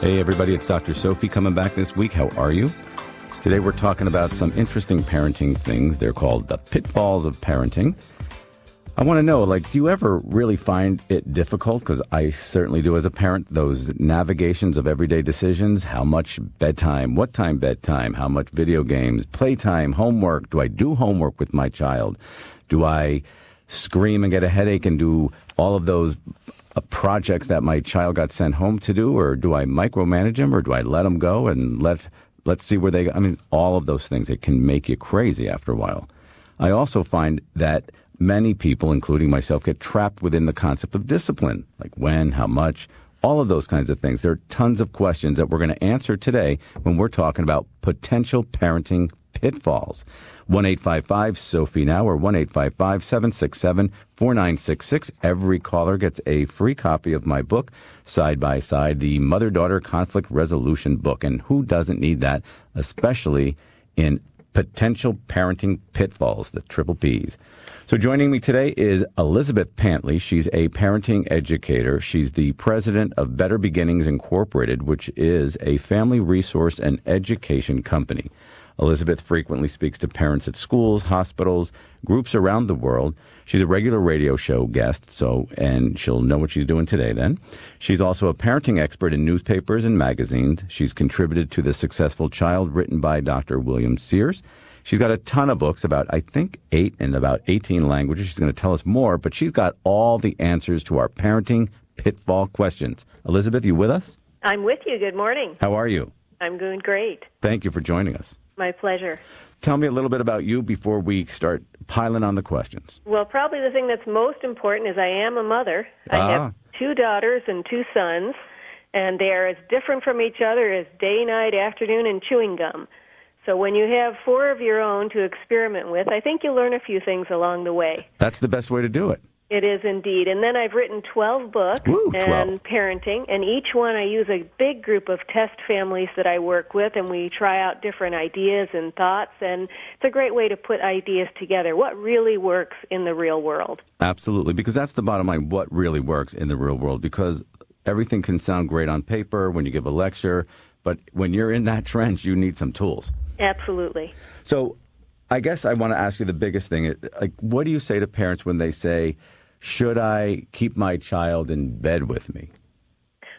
Hey, everybody, it's Dr. Sophie coming back this week. How are you? Today, we're talking about some interesting parenting things. They're called the pitfalls of parenting. I want to know, like, do you ever really find it difficult? Because I certainly do as a parent, those navigations of everyday decisions how much bedtime, what time bedtime, how much video games, playtime, homework. Do I do homework with my child? Do I scream and get a headache and do all of those projects that my child got sent home to do? Or do I micromanage them or do I let them go and let, let's see where they? I mean, all of those things, it can make you crazy after a while. I also find that many people, including myself, get trapped within the concept of discipline, like when, how much, all of those kinds of things. There are tons of questions that we're going to answer today when we're talking about potential parenting pitfalls. 1 855 Sophie Now or 1 767 4966. Every caller gets a free copy of my book, Side by Side, the Mother Daughter Conflict Resolution book. And who doesn't need that, especially in potential parenting pitfalls, the triple P's. So joining me today is Elizabeth Pantley. She's a parenting educator. She's the president of Better Beginnings Incorporated, which is a family resource and education company. Elizabeth frequently speaks to parents at schools, hospitals, groups around the world. She's a regular radio show guest, so and she'll know what she's doing today then. She's also a parenting expert in newspapers and magazines. She's contributed to The Successful Child written by Dr. William Sears. She's got a ton of books about, I think, eight and about 18 languages. She's going to tell us more, but she's got all the answers to our parenting pitfall questions. Elizabeth, you with us? I'm with you. Good morning. How are you? I'm doing great. Thank you for joining us. My pleasure. Tell me a little bit about you before we start piling on the questions. Well, probably the thing that's most important is I am a mother. I Ah. have two daughters and two sons, and they are as different from each other as day, night, afternoon, and chewing gum. So when you have four of your own to experiment with, I think you'll learn a few things along the way. That's the best way to do it. It is indeed. And then I've written 12 books Woo, 12. and parenting, and each one I use a big group of test families that I work with, and we try out different ideas and thoughts, and it's a great way to put ideas together. What really works in the real world? Absolutely, because that's the bottom line. What really works in the real world? Because everything can sound great on paper when you give a lecture, but when you're in that trench, you need some tools. Absolutely. So, I guess I want to ask you the biggest thing. Like, what do you say to parents when they say, "Should I keep my child in bed with me?"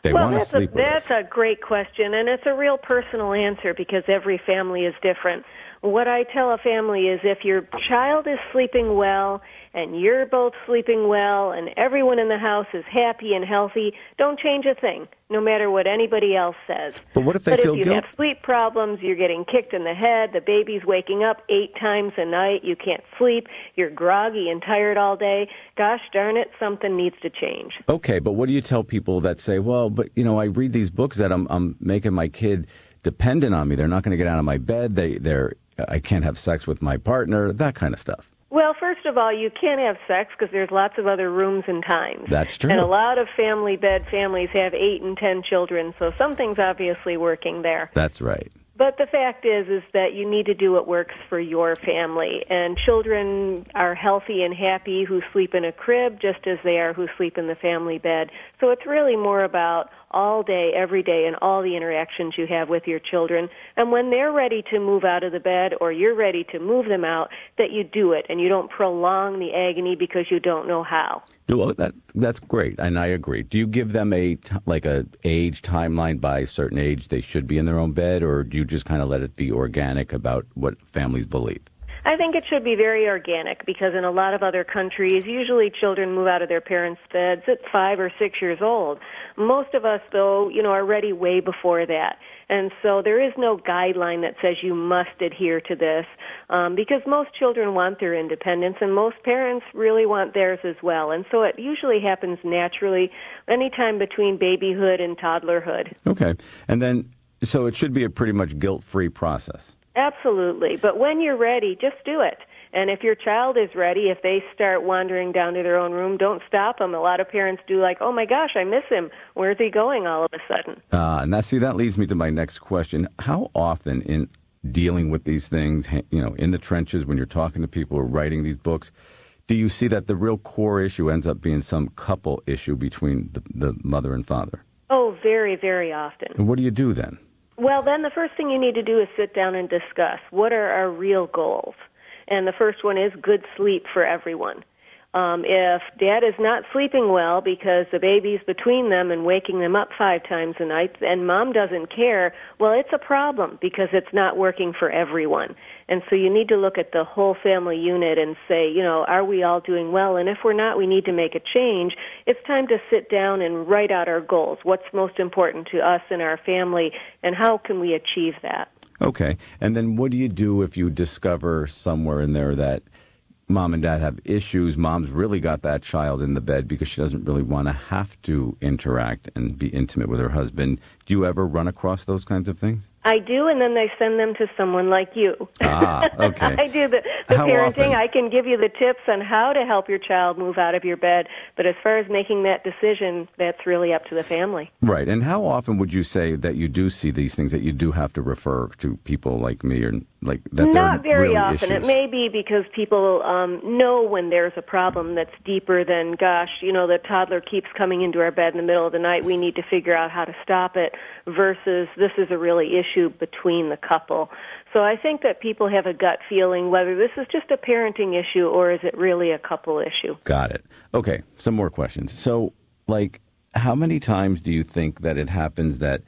They well, want to that's sleep a, with that's us. a great question, and it's a real personal answer because every family is different. What I tell a family is if your child is sleeping well and you're both sleeping well and everyone in the house is happy and healthy, don't change a thing, no matter what anybody else says. But what if they but feel if you guilt? have sleep problems, you're getting kicked in the head, the baby's waking up eight times a night, you can't sleep, you're groggy and tired all day, gosh darn it, something needs to change. Okay, but what do you tell people that say, "Well, but you know, I read these books that I'm I'm making my kid dependent on me. They're not going to get out of my bed. They they're I can't have sex with my partner. That kind of stuff." Well, first of all, you can't have sex because there's lots of other rooms and times. That's true. And a lot of family bed families have eight and ten children, so something's obviously working there. That's right. But the fact is, is that you need to do what works for your family. And children are healthy and happy who sleep in a crib just as they are who sleep in the family bed. So it's really more about all day, every day, and all the interactions you have with your children. And when they're ready to move out of the bed or you're ready to move them out, that you do it and you don't prolong the agony because you don't know how. Well, that that's great, and I agree. Do you give them a like a age timeline by a certain age they should be in their own bed, or do you just kind of let it be organic about what families believe? I think it should be very organic because in a lot of other countries, usually children move out of their parents' beds at five or six years old. Most of us, though, you know, are ready way before that. And so there is no guideline that says you must adhere to this um, because most children want their independence and most parents really want theirs as well. And so it usually happens naturally anytime between babyhood and toddlerhood. Okay, and then so it should be a pretty much guilt-free process. Absolutely. But when you're ready, just do it. And if your child is ready, if they start wandering down to their own room, don't stop them. A lot of parents do like, oh my gosh, I miss him. Where's he going all of a sudden? Uh, and that see that leads me to my next question: How often in dealing with these things, you know, in the trenches when you're talking to people or writing these books, do you see that the real core issue ends up being some couple issue between the, the mother and father? Very, very often. And what do you do then? Well, then the first thing you need to do is sit down and discuss what are our real goals. And the first one is good sleep for everyone. Um, if dad is not sleeping well because the baby's between them and waking them up five times a night and mom doesn't care, well, it's a problem because it's not working for everyone. And so you need to look at the whole family unit and say, you know, are we all doing well? And if we're not, we need to make a change. It's time to sit down and write out our goals. What's most important to us and our family and how can we achieve that? Okay. And then what do you do if you discover somewhere in there that mom and dad have issues. Mom's really got that child in the bed because she doesn't really want to have to interact and be intimate with her husband. Do you ever run across those kinds of things? I do, and then they send them to someone like you. Ah, okay. I do the, the How parenting. often? I can give you the tips on how to help your child move out of your bed, but as far as making that decision, that's really up to the family. Right. And how often would you say that you do see these things that you do have to refer to people like me or like that? Not very really often. Issues? It may be because people um, know when there's a problem that's deeper than, gosh, you know, the toddler keeps coming into our bed in the middle of the night. We need to figure out how to stop it. Versus this is a really issue between the couple. So I think that people have a gut feeling whether this is just a parenting issue or is it really a couple issue. Got it. Okay. Some more questions. So, like, how many times do you think that it happens that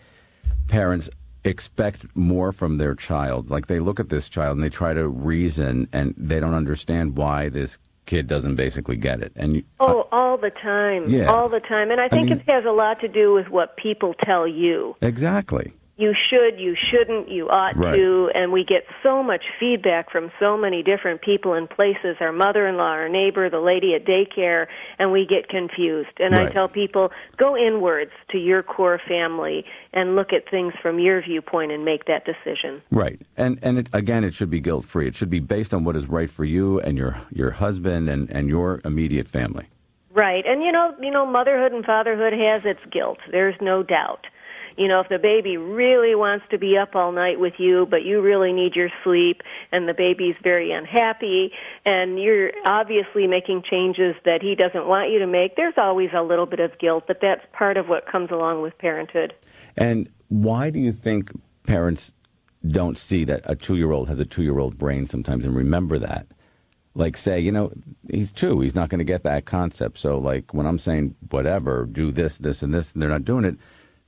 parents expect more from their child? Like, they look at this child and they try to reason and they don't understand why this kid doesn't basically get it. And you, uh, Oh, all the time. Yeah. All the time. And I think mean- it has a lot to do with what people tell you. exactly. You should, you shouldn't, you ought Right. to, and we get so much feedback from so many different people and places, our mother-in-law, our neighbor, the lady at daycare, and we get confused. And I tell people, go inwards to your core family and look at things from your viewpoint and make that decision. Right, and and it, again, it should be guilt free. It should be based on what is right for you and your your husband and and your immediate family. Right. And you know, you know motherhood and fatherhood has its guilt. There's no doubt. You know, if the baby really wants to be up all night with you, but you really need your sleep and the baby's very unhappy and you're obviously making changes that he doesn't want you to make, there's always a little bit of guilt, but that's part of what comes along with parenthood. And why do you think parents don't see that a two year old has a two year old brain sometimes and remember that? Like, say, you know, he's two, he's not going to get that concept. So, like, when I'm saying whatever, do this, this, and this, and they're not doing it,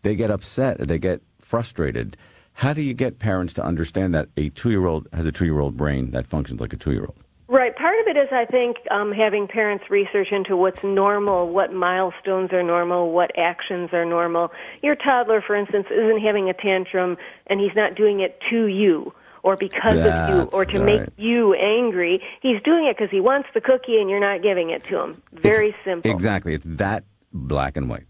they get upset, they get frustrated. How do you get parents to understand that a two year old has a two year old brain that functions like a two year old? Right. Part of it is, I think, um, having parents research into what's normal, what milestones are normal, what actions are normal. Your toddler, for instance, isn't having a tantrum and he's not doing it to you or because of you or to right. make you angry. He's doing it because he wants the cookie and you're not giving it to him. Very simple. Exactly. It's that black and white.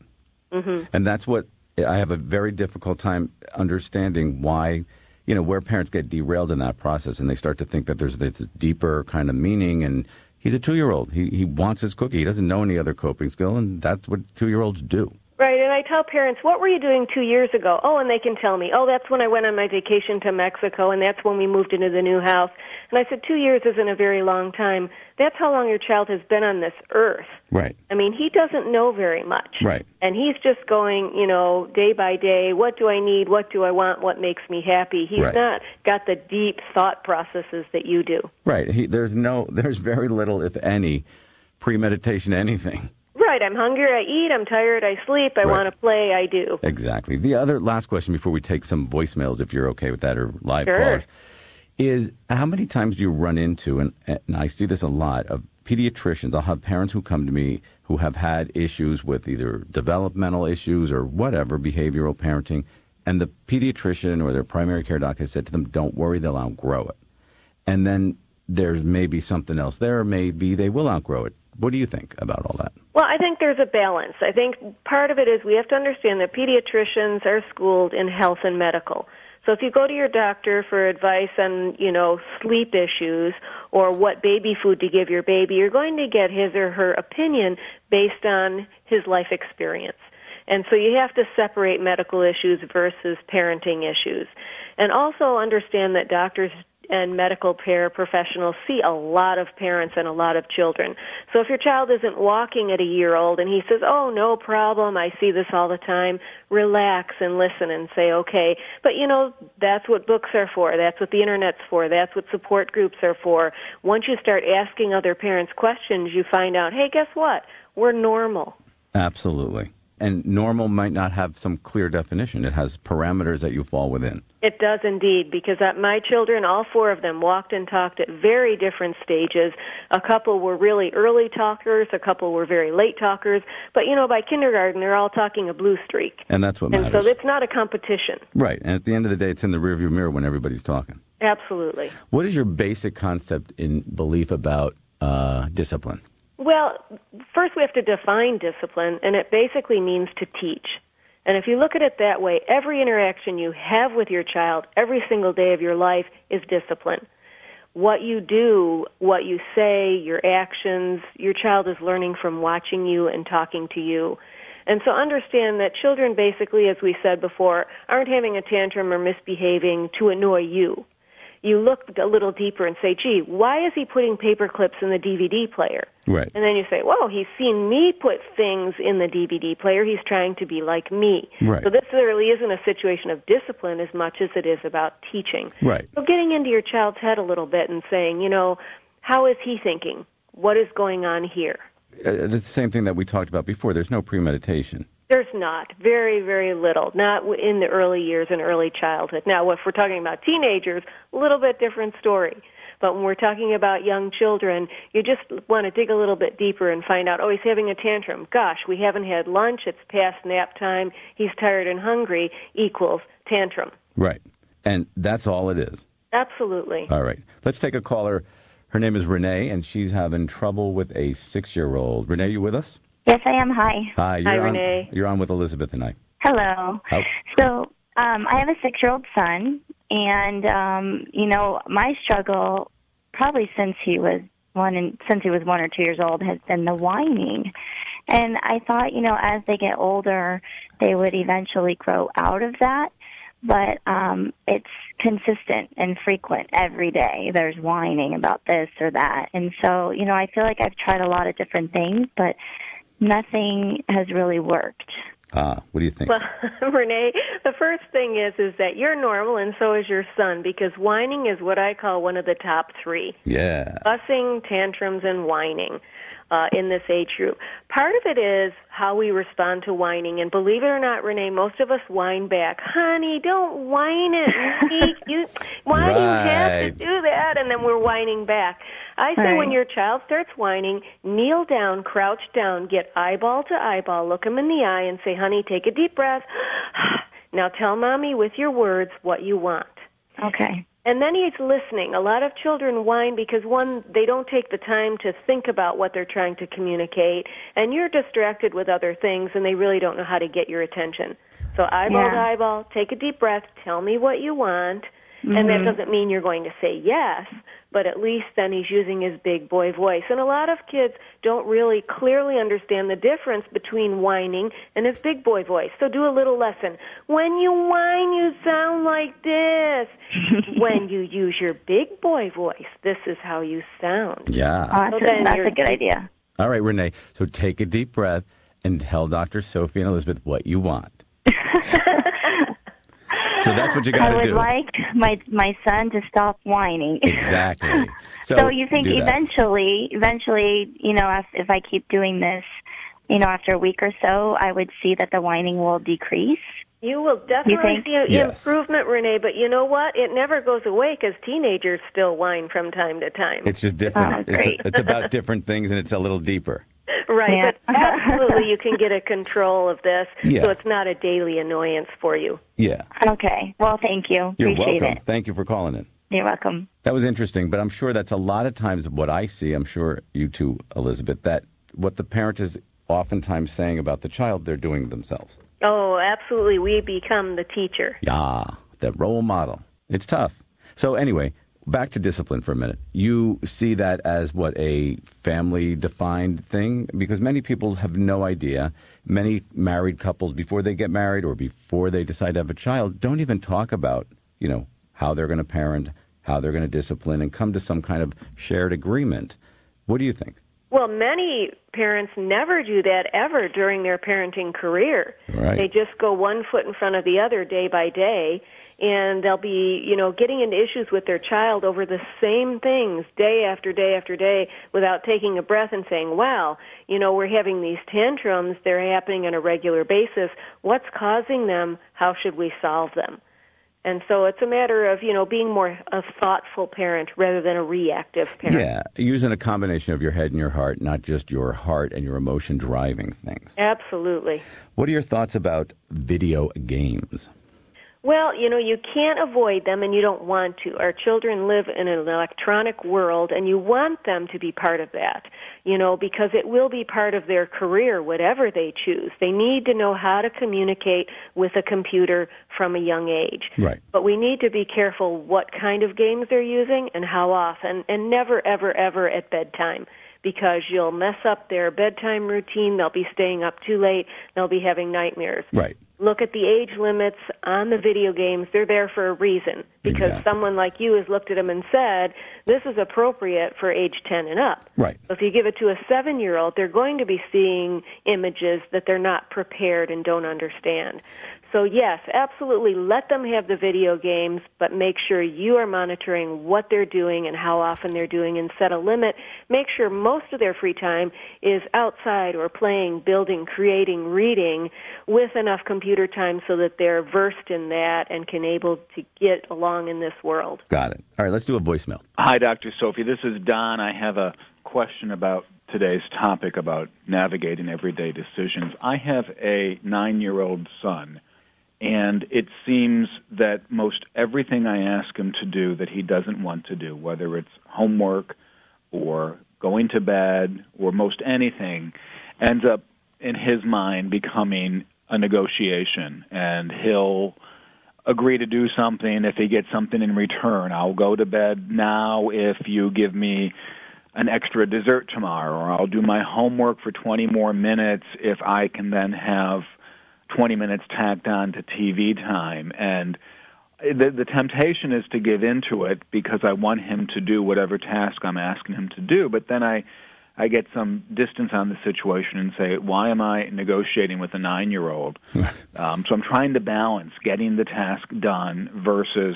Mm-hmm. And that's what I have a very difficult time understanding why, you know, where parents get derailed in that process and they start to think that there's this deeper kind of meaning. And he's a two year old. He, he wants his cookie. He doesn't know any other coping skill. And that's what two year olds do. Right, and I tell parents, what were you doing two years ago? Oh, and they can tell me, oh, that's when I went on my vacation to Mexico, and that's when we moved into the new house. And I said, two years isn't a very long time. That's how long your child has been on this earth. Right. I mean, he doesn't know very much. Right. And he's just going, you know, day by day, what do I need? What do I want? What makes me happy? He's Right. not got the deep thought processes that you do. Right. He, there's no, there's very little, if any, premeditation, anything. Right, I'm hungry, I eat, I'm tired, I sleep, I Right. want to play, I do. Exactly. The other last question before we take some voicemails, if you're okay with that, or live Sure. callers, is how many times do you run into, and, and I see this a lot, of pediatricians? I'll have parents who come to me who have had issues with either developmental issues or whatever, behavioral parenting, and the pediatrician or their primary care doc has said to them, don't worry, they'll outgrow it. And then there's maybe something else there, maybe they will outgrow it. What do you think about all that? Well, I think there's a balance. I think part of it is we have to understand that pediatricians are schooled in health and medical. So if you go to your doctor for advice on, you know, sleep issues or what baby food to give your baby, you're going to get his or her opinion based on his life experience. And so you have to separate medical issues versus parenting issues. And also understand that doctors and medical paraprofessionals see a lot of parents and a lot of children. So if your child isn't walking at a year old and he says, "Oh, no problem. I see this all the time." Relax and listen and say, "Okay." But you know, that's what books are for. That's what the internet's for. That's what support groups are for. Once you start asking other parents questions, you find out, "Hey, guess what? We're normal." Absolutely. And normal might not have some clear definition. It has parameters that you fall within. It does indeed, because my children, all four of them, walked and talked at very different stages. A couple were really early talkers, a couple were very late talkers, but you know, by kindergarten, they're all talking a blue streak. And that's what and matters. so it's not a competition. Right. And at the end of the day, it's in the rearview mirror when everybody's talking. Absolutely. What is your basic concept in belief about uh, discipline? Well, first we have to define discipline, and it basically means to teach. And if you look at it that way, every interaction you have with your child every single day of your life is discipline. What you do, what you say, your actions, your child is learning from watching you and talking to you. And so understand that children basically, as we said before, aren't having a tantrum or misbehaving to annoy you you look a little deeper and say, gee, why is he putting paper clips in the DVD player? Right. And then you say, whoa, he's seen me put things in the DVD player. He's trying to be like me. Right. So this really isn't a situation of discipline as much as it is about teaching. Right. So getting into your child's head a little bit and saying, you know, how is he thinking? What is going on here? Uh, it's the same thing that we talked about before. There's no premeditation. There's not. Very, very little. Not in the early years and early childhood. Now, if we're talking about teenagers, a little bit different story. But when we're talking about young children, you just want to dig a little bit deeper and find out, oh, he's having a tantrum. Gosh, we haven't had lunch. It's past nap time. He's tired and hungry equals tantrum. Right. And that's all it is. Absolutely. All right. Let's take a caller. Her name is Renee, and she's having trouble with a six year old. Renee, you with us? Yes, I am. Hi. Hi, you're Hi, on, Renee. You're on with Elizabeth tonight. Hello. How- So, um, I have a six-year-old son, and um, you know, my struggle, probably since he was one and since he was one or two years old, has been the whining. And I thought, you know, as they get older, they would eventually grow out of that. But um, it's consistent and frequent every day. There's whining about this or that, and so you know, I feel like I've tried a lot of different things, but nothing has really worked. Ah, what do you think? Well, Renee, the first thing is is that you're normal and so is your son because whining is what I call one of the top three. yeah. Fussing, tantrums, and whining. Uh, in this age group. Part of it is how we respond to whining, and believe it or not, Renee, most of us whine back. Honey, don't whine at me. You, why do you have to do that? And then we're whining back. I say Right. when your child starts whining, kneel down, crouch down, get eyeball to eyeball, look him in the eye, and say, "Honey, take a deep breath. now tell mommy with your words what you want." Okay. And then he's listening. A lot of children whine because one, they don't take the time to think about what they're trying to communicate, and you're distracted with other things, and they really don't know how to get your attention. So eyeball to eyeball, take a deep breath, tell me what you want, and Mm-hmm. that doesn't mean you're going to say yes, but at least then he's using his big boy voice. And a lot of kids don't really clearly understand the difference between whining and his big boy voice. So do a little lesson. When you whine, you sound like this. when you use your big boy voice, this is how you sound. Yeah. Oh, So that's, then a, that's a good idea. All right, Renee. So take a deep breath and tell Dr. Sophie and Elizabeth what you want. so that's what you got to do. I would do. like my my son to stop whining. exactly. So, So you think do that. eventually, eventually, you know, if, if I keep doing this, you know, after a week or so, I would see that the whining will decrease. You will definitely think? see an Yes. improvement, Renee. But you know what? It never goes away because teenagers still whine from time to time. It's just different. Oh, it's, great. it's about different things, and it's a little deeper. Right. Yeah. But absolutely, you can get a control of this, Yeah. so it's not a daily annoyance for you. Yeah. Okay. Well, thank you. You're Appreciate welcome. it. Thank you for calling in. You're welcome. That was interesting, but I'm sure that's a lot of times what I see. I'm sure you too, Elizabeth, that what the parent is oftentimes saying about the child, they're doing themselves. Oh, absolutely. We become the teacher. Yeah, that role model. It's tough. So, anyway, back to discipline for a minute. You see that as what a family defined thing? Because many people have no idea. Many married couples, before they get married or before they decide to have a child, don't even talk about, you know, how they're going to parent, how they're going to discipline, and come to some kind of shared agreement. What do you think? Well, many parents never do that ever during their parenting career. Right. They just go one foot in front of the other day by day, and they'll be, you know, getting into issues with their child over the same things day after day after day without taking a breath and saying, "Wow, you know, we're having these tantrums. They're happening on a regular basis. What's causing them? How should we solve them?" And so it's a matter of, you know, being more a thoughtful parent rather than a reactive parent. Yeah, using a combination of your head and your heart, not just your heart and your emotion driving things. Absolutely. What are your thoughts about video games? Well, you know, you can't avoid them and you don't want to. Our children live in an electronic world and you want them to be part of that, you know, because it will be part of their career, whatever they choose. They need to know how to communicate with a computer from a young age. Right. But we need to be careful what kind of games they're using and how often, and never, ever, ever at bedtime because you'll mess up their bedtime routine. They'll be staying up too late. They'll be having nightmares. Right. Look at the age limits on the video games. They're there for a reason because Exactly. someone like you has looked at them and said, this is appropriate for age 10 and up. Right. So if you give it to a seven year old, they're going to be seeing images that they're not prepared and don't understand. So, yes, absolutely let them have the video games, but make sure you are monitoring what they're doing and how often they're doing and set a limit. Make sure most of their free time is outside or playing, building, creating, reading with enough computer time so that they're versed in that and can able to get along in this world. Got it. All right, let's do a voicemail. Hi, Dr. Sophie. This is Don. I have a question about today's topic about navigating everyday decisions. I have a nine year old son, and it seems that most everything I ask him to do that he doesn't want to do, whether it's homework or going to bed or most anything, ends up in his mind becoming a negotiation. And he'll agree to do something if he gets something in return. I'll go to bed now if you give me an extra dessert tomorrow, or I'll do my homework for 20 more minutes if I can then have 20 minutes tacked on to TV time. And the, the temptation is to give into it because I want him to do whatever task I'm asking him to do, but then I I get some distance on the situation and say, why am I negotiating with a nine year old? um, so I'm trying to balance getting the task done versus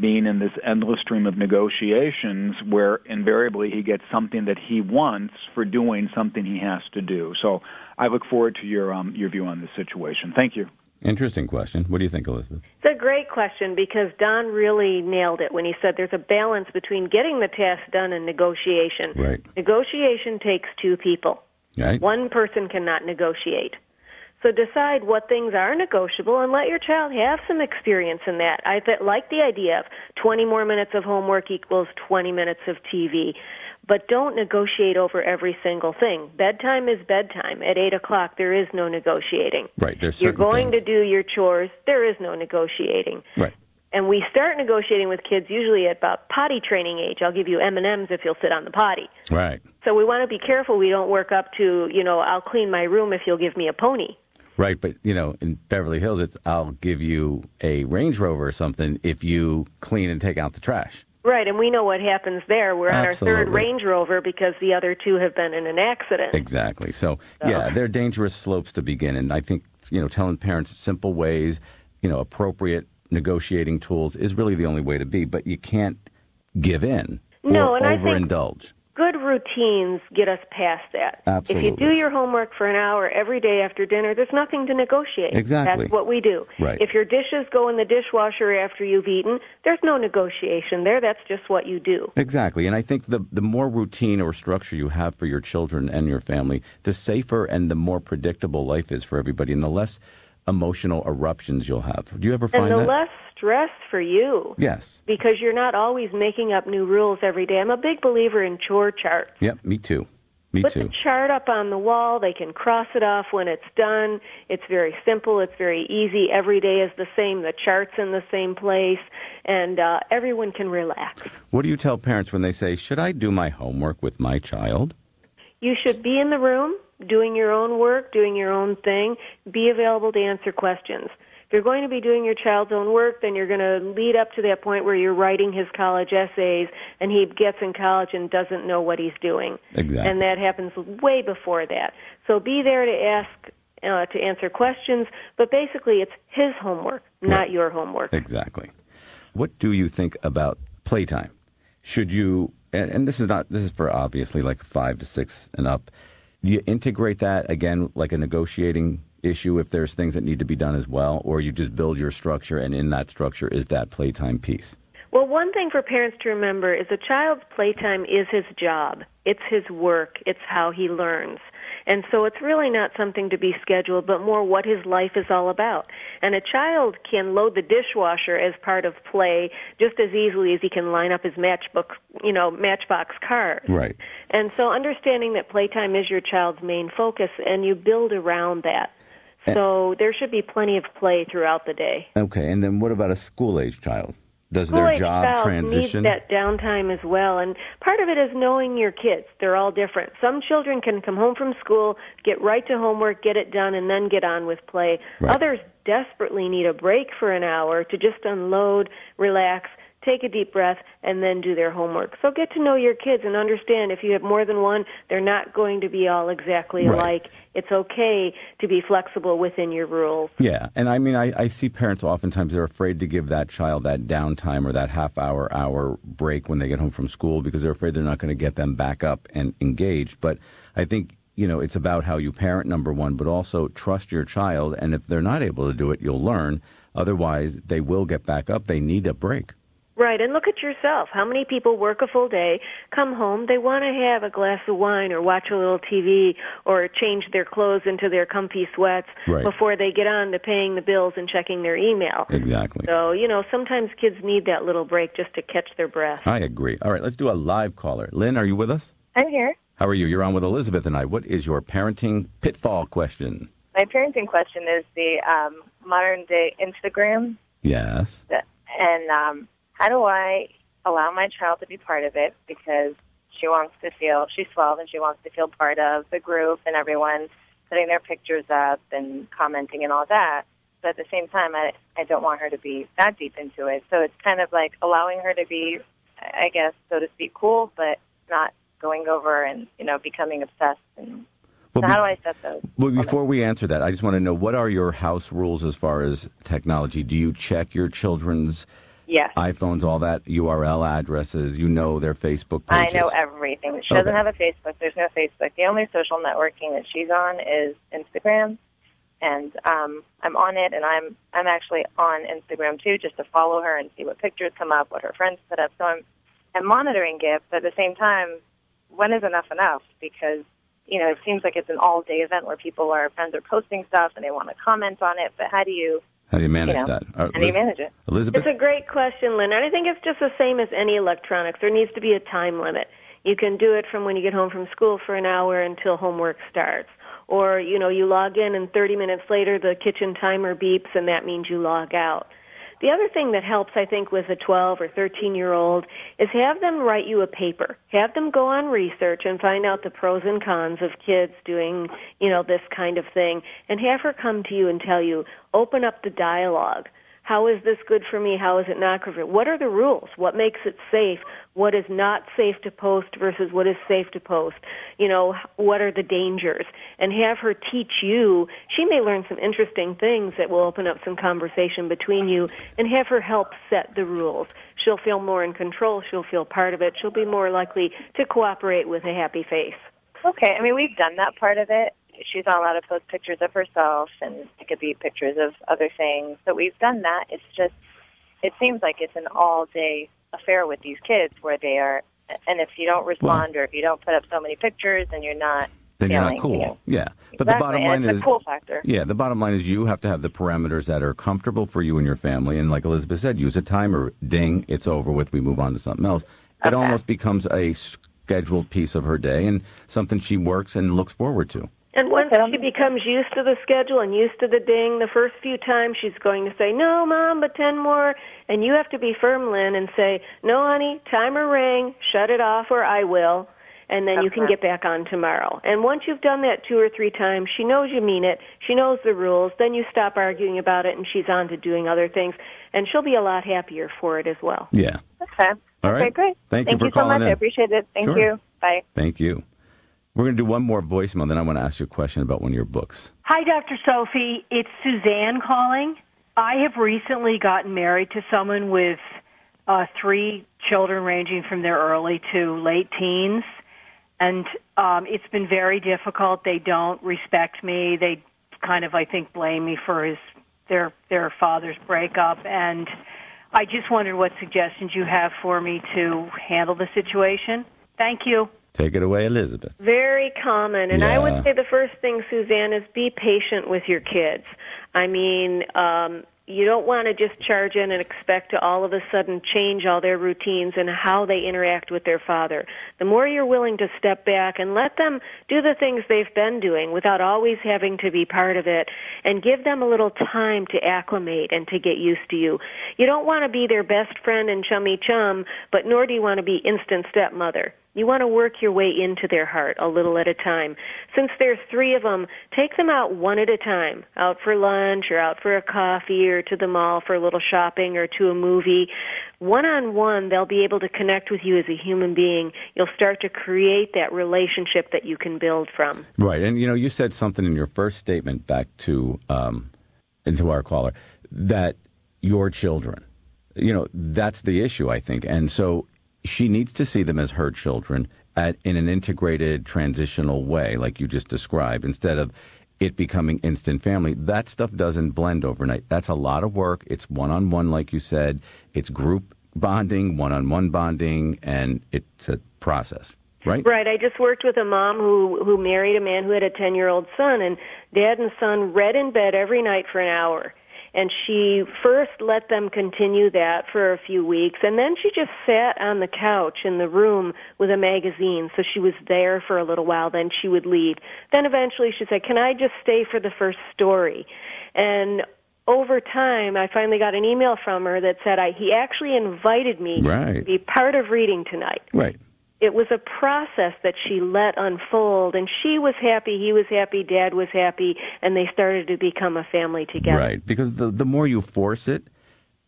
being in this endless stream of negotiations where invariably he gets something that he wants for doing something he has to do. So I look forward to your um, your view on this situation. Thank you. Interesting question. What do you think, Elizabeth? It's a great question because Don really nailed it when he said there's a balance between getting the task done and negotiation. Right. Negotiation takes two people. Right? One person cannot negotiate. So decide what things are negotiable and let your child have some experience in that. I like the idea of 20 more minutes of homework equals 20 minutes of TV. But don't negotiate over every single thing. Bedtime is bedtime. At 8 o'clock, there is no negotiating. Right. There's You're going things. to do your chores. There is no negotiating. Right. And we start negotiating with kids usually at about potty training age. I'll give you M&Ms if you'll sit on the potty. Right. So we want to be careful we don't work up to, you know, I'll clean my room if you'll give me a pony. Right, but you know, in Beverly Hills, it's I'll give you a Range Rover or something if you clean and take out the trash. Right, and we know what happens there. We're on our third Range Rover because the other two have been in an accident. Exactly. So, yeah, they're dangerous slopes to begin. And I think, you know, telling parents simple ways, you know, appropriate negotiating tools is really the only way to be. But you can't give in No, or and I think- overindulge. Good routines get us past that. If you do your homework for an hour every day after dinner, there's nothing to negotiate. Exactly. That's what we do. Right. If your dishes go in the dishwasher after you've eaten, there's no negotiation there. That's just what you do. Exactly. And I think the, the more routine or structure you have for your children and your family, the safer and the more predictable life is for everybody and the less emotional eruptions you'll have. Do you ever find the that? Stress for you. yes. Because you're not always making up new rules every day. I'm a big believer in chore charts. Yep, me too. Me Put too. the chart up on the wall. They can cross it off when it's done. It's very simple. It's very easy. Every day is the same. The chart's in the same place, and uh, everyone can relax. What do you tell parents when they say, Should I do my homework with my child? You should be in the room doing your own work, doing your own thing. Be available to answer questions. If you're going to be doing your child's own work, then you're going to lead up to that point where you're writing his college essays and he gets in college and doesn't know what he's doing. Exactly. And that happens way before that. So be there to ask uh, to answer questions, but basically it's his homework, not Right. your homework. Exactly. What do you think about playtime? Should you, and, and this is not, this is for obviously like five to six and up. Do you integrate that again, like a negotiating issue if there's things that need to be done as well, or you just build your structure and in that structure is that playtime piece? Well, one thing for parents to remember is a child's playtime is his job. It's his work. It's how he learns. And so it's really not something to be scheduled, but more what his life is all about. And a child can load the dishwasher as part of play just as easily as he can line up his matchbook, you know, matchbox cars. Right. And so understanding that playtime is your child's main focus and you build around that. Eh. So there should be plenty of play throughout the day. Okay. And then what about a school age child? Does their School-age job transition? needs that downtime as well, and part of it is knowing your kids. They're all different. Some children can come home from school, get right to homework, get it done, and then get on with play. Right. Others desperately need a break for an hour to just unload, relax, take a deep breath, and then do their homework. So get to know your kids and understand if you have more than one, they're not going to be all exactly Right. alike. It's okay to be flexible within your rules. Yeah, and I mean, I, I see parents oftentimes they're afraid to give that child that downtime or that half hour, hour break when they get home from school because they're afraid they're not going to get them back up and engaged. But I think, you know, it's about how you parent, number one, but also trust your child. And if they're not able to do it, you'll learn. Otherwise, they will get back up. They need a break. Right, and look at yourself. How many people work a full day, come home, they want to have a glass of wine or watch a little TV or change their clothes into their comfy sweats Right. before they get on to paying the bills and checking their email. Exactly. So, you know, sometimes kids need that little break just to catch their breath. I agree. All right, let's do a live caller. Lynn, are you with us? I'm here. How are you? You're on with Elizabeth and I. What is your parenting pitfall question? My parenting question is the um, modern day Instagram, Yes. and um, how do I allow my child to be part of it because she wants to feel she's 12 and she wants to feel part of the group and everyone putting their pictures up and commenting and all that. But at the same time, I I don't want her to be that deep into it. So it's kind of like allowing her to be, I guess, so to speak, cool, but not going over and you know becoming obsessed. And Well, so how do I set those? Well, before we answer that, I just want to know what are your house rules as far as technology? Do you check your children's Yes. iPhones, all that URL addresses? You know their Facebook pages. I know everything. She doesn't have a Facebook. There's no Facebook. The only social networking that she's on is Instagram, and um, I'm on it, and I'm I'm actually on Instagram too, just to follow her and see what pictures come up, what her friends put up. So I'm I'm monitoring it, but at the same time, when is enough enough? Because you know it seems like it's an all day event where people are friends are posting stuff and they want to comment on it, but how do you How do you manage you know that? Uh, how do you manage it? Elizabeth? It's a great question, Lynn. And I think it's just the same as any electronics. There needs to be a time limit. You can do it from when you get home from school for an hour until homework starts. Or, you know, you log in and 30 minutes later the kitchen timer beeps and that means you log out. The other thing that helps, I think, with a 12 or 13 year old is have them write you a paper. Have them go on research and find out the pros and cons of kids doing, you know, this kind of thing and have her come to you and tell you, open up the dialogue. How is this good for me? How is it not good for me? What are the rules? What makes it safe? What is not safe to post versus what is safe to post? You know, what are the dangers? And have her teach you. She may learn some interesting things that will open up some conversation between you and have her help set the rules. She'll feel more in control. She'll feel part of it. She'll be more likely to cooperate with a happy face. Okay, I mean we've done that part of it. She's not allowed to post pictures of herself, and it could be pictures of other things. So we've done that. It's just, it seems like it's an all-day affair with these kids where they are, and if you don't respond or if you don't put up so many pictures, and you're not. then you're not cool. you know, Yeah. But the bottom line is cool factor. Yeah, the bottom line is you have to have the parameters that are comfortable for you and your family. And like Elizabeth said, use a timer. Ding, it's over with. We move on to something else. Okay. It almost becomes a scheduled piece of her day and something she works and looks forward to. And once Okay. she becomes used to the schedule and used to the ding, the first few times she's going to say, No, Mom, but 10 more. And you have to be firm, Lynn, and say, No, honey, timer rang, shut it off, or I will. and then you can get back on tomorrow. And once you've done that two or three times, she knows you mean it. She knows the rules. Then you stop arguing about it, and she's on to doing other things, and she'll be a lot happier for it as well. Yeah. Okay. All right. Okay, great. Thank you for so calling much. in. I appreciate it. Thank Sure. you. Bye. Thank you. We're going to do one more voicemail, then I want to ask you a question about one of your books. Hi, Dr. Sophie. It's Suzanne calling. I have recently gotten married to someone with uh, three children ranging from their early to late teens. And um, it's been very difficult. They don't respect me. They kind of, I think, blame me for his their their father's breakup. And I just wondered what suggestions you have for me to handle the situation. Thank you. Take it away, Elizabeth. Very common. And I would say the first thing, Suzanne, is be patient with your kids. I mean, um, you don't want to just charge in and expect to all of a sudden change all their routines and how they interact with their father. The more you're willing to step back and let them do the things they've been doing without always having to be part of it and give them a little time to acclimate and to get used to you. You don't want to be their best friend and chummy chum, but nor do you want to be instant stepmother. You want to work your way into their heart a little at a time. Since there's three of them, take them out one at a time, out for lunch or out for a coffee or to the mall for a little shopping or to a movie. One on one, they'll be able to connect with you as a human being. You'll start to create that relationship that you can build from. Right, and you know, you said something in your first statement back to um, into our caller that your children, you know, that's the issue, I think, and so she needs to see them as her children at, in an integrated transitional way, like you just described, instead of it becoming instant family. That stuff doesn't blend overnight. That's a lot of work. It's one on one, like you said. It's group bonding, one on one bonding, and it's a process, right? Right. I just worked with a mom who who married a man who had a 10-year-old son and dad and son read in bed every night for an hour. And she first let them continue that for a few weeks and then she just sat on the couch in the room with a magazine so she was there for a little while then she would leave. Then eventually she said, "Can I just stay for the first story?" And over time, I finally got an email from her that said I, he actually invited me Right. to be part of reading tonight Right. It was a process that she let unfold and she was happy he was happy dad was happy and they started to become a family together Right, because the the more you force it,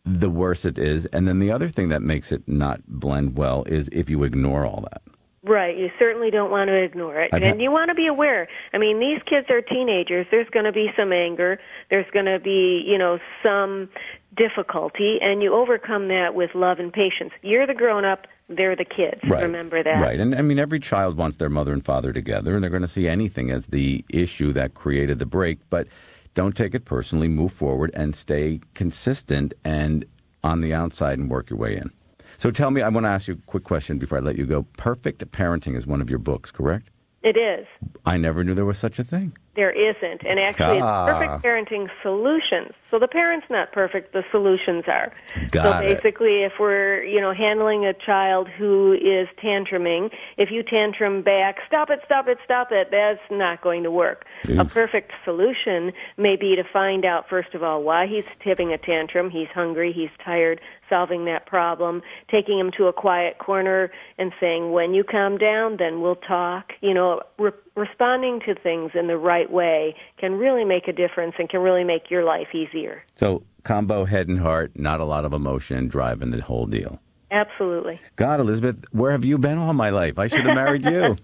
the worse it is. And then the other thing that makes it not blend well is if you ignore all that. right you certainly don't want to ignore it I've and you want to be aware i mean these kids are teenagers there's going to be some anger there's going to be you know some difficulty and you overcome that with love and patience you're the grown up they're the kids Right. remember that Right. And I mean, every child wants their mother and father together, and they're going to see anything as the issue that created the break. But don't take it personally. Move forward and stay consistent and on the outside and work your way in. So tell me, I want to ask you a quick question before I let you go. Perfect Parenting is one of your books, correct? it is I never knew there was such a thing. There isn't. And actually, Ah. it's perfect parenting solutions. So the parent's not perfect, the solutions are. Got so it. basically, if we're, you know, handling a child who is tantruming, if you tantrum back, stop it, stop it, stop it, that's not going to work. A perfect solution may be to find out, first of all, why he's having a tantrum. He's hungry, he's tired, solving that problem, taking him to a quiet corner and saying, when you calm down, then we'll talk. You know, re- responding to things in the right way can really make a difference and can really make your life easier. So combo head and heart, not a lot of emotion driving the whole deal. Absolutely. God, Elizabeth, where have you been all my life? I should have married you.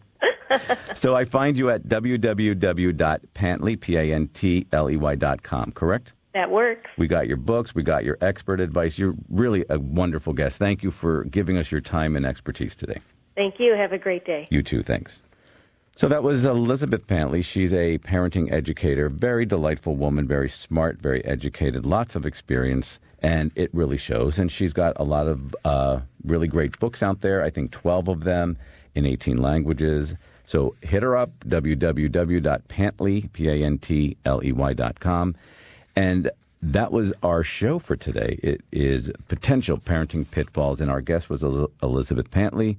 so I find you at www.pantley, P-A-N-T-L-E-Y dot com, correct? That works. We got your books. We got your expert advice. You're really a wonderful guest. Thank you for giving us your time and expertise today. Thank you. Have a great day. You too. Thanks. So that was Elizabeth Pantley. She's a parenting educator, very delightful woman, very smart, very educated, lots of experience, and it really shows. And she's got a lot of uh, really great books out there. I think 12 of them in 18 languages. So hit her up, www.pantley, P-A-N-T-L-E-Y dot com. And that was our show for today. It is Potential Parenting Pitfalls, and our guest was Elizabeth Pantley.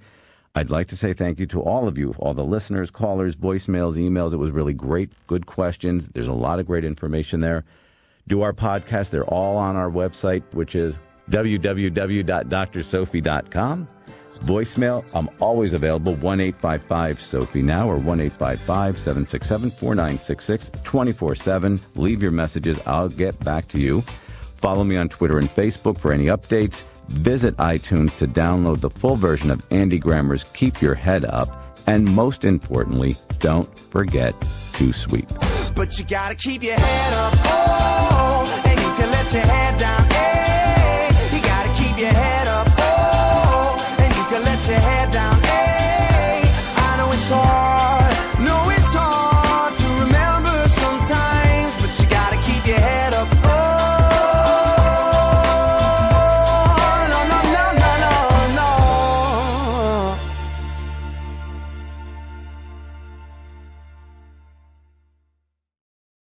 I'd like to say thank you to all of you, all the listeners, callers, voicemails, emails. It was really great, good questions. There's a lot of great information there. Do our podcast. They're all on our website, which is www.drsophie.com. Voicemail, I'm always available, 1 855 Sophie Now or 1 855 767 4966 24 7. Leave your messages, I'll get back to you. Follow me on Twitter and Facebook for any updates. Visit iTunes to download the full version of Andy Grammer's Keep Your Head Up, and most importantly, don't forget to sweep. But you gotta keep your head up, oh, and you can let your head down, hey. You gotta keep your head up, oh, and you can let your head down, hey. I know it's hard.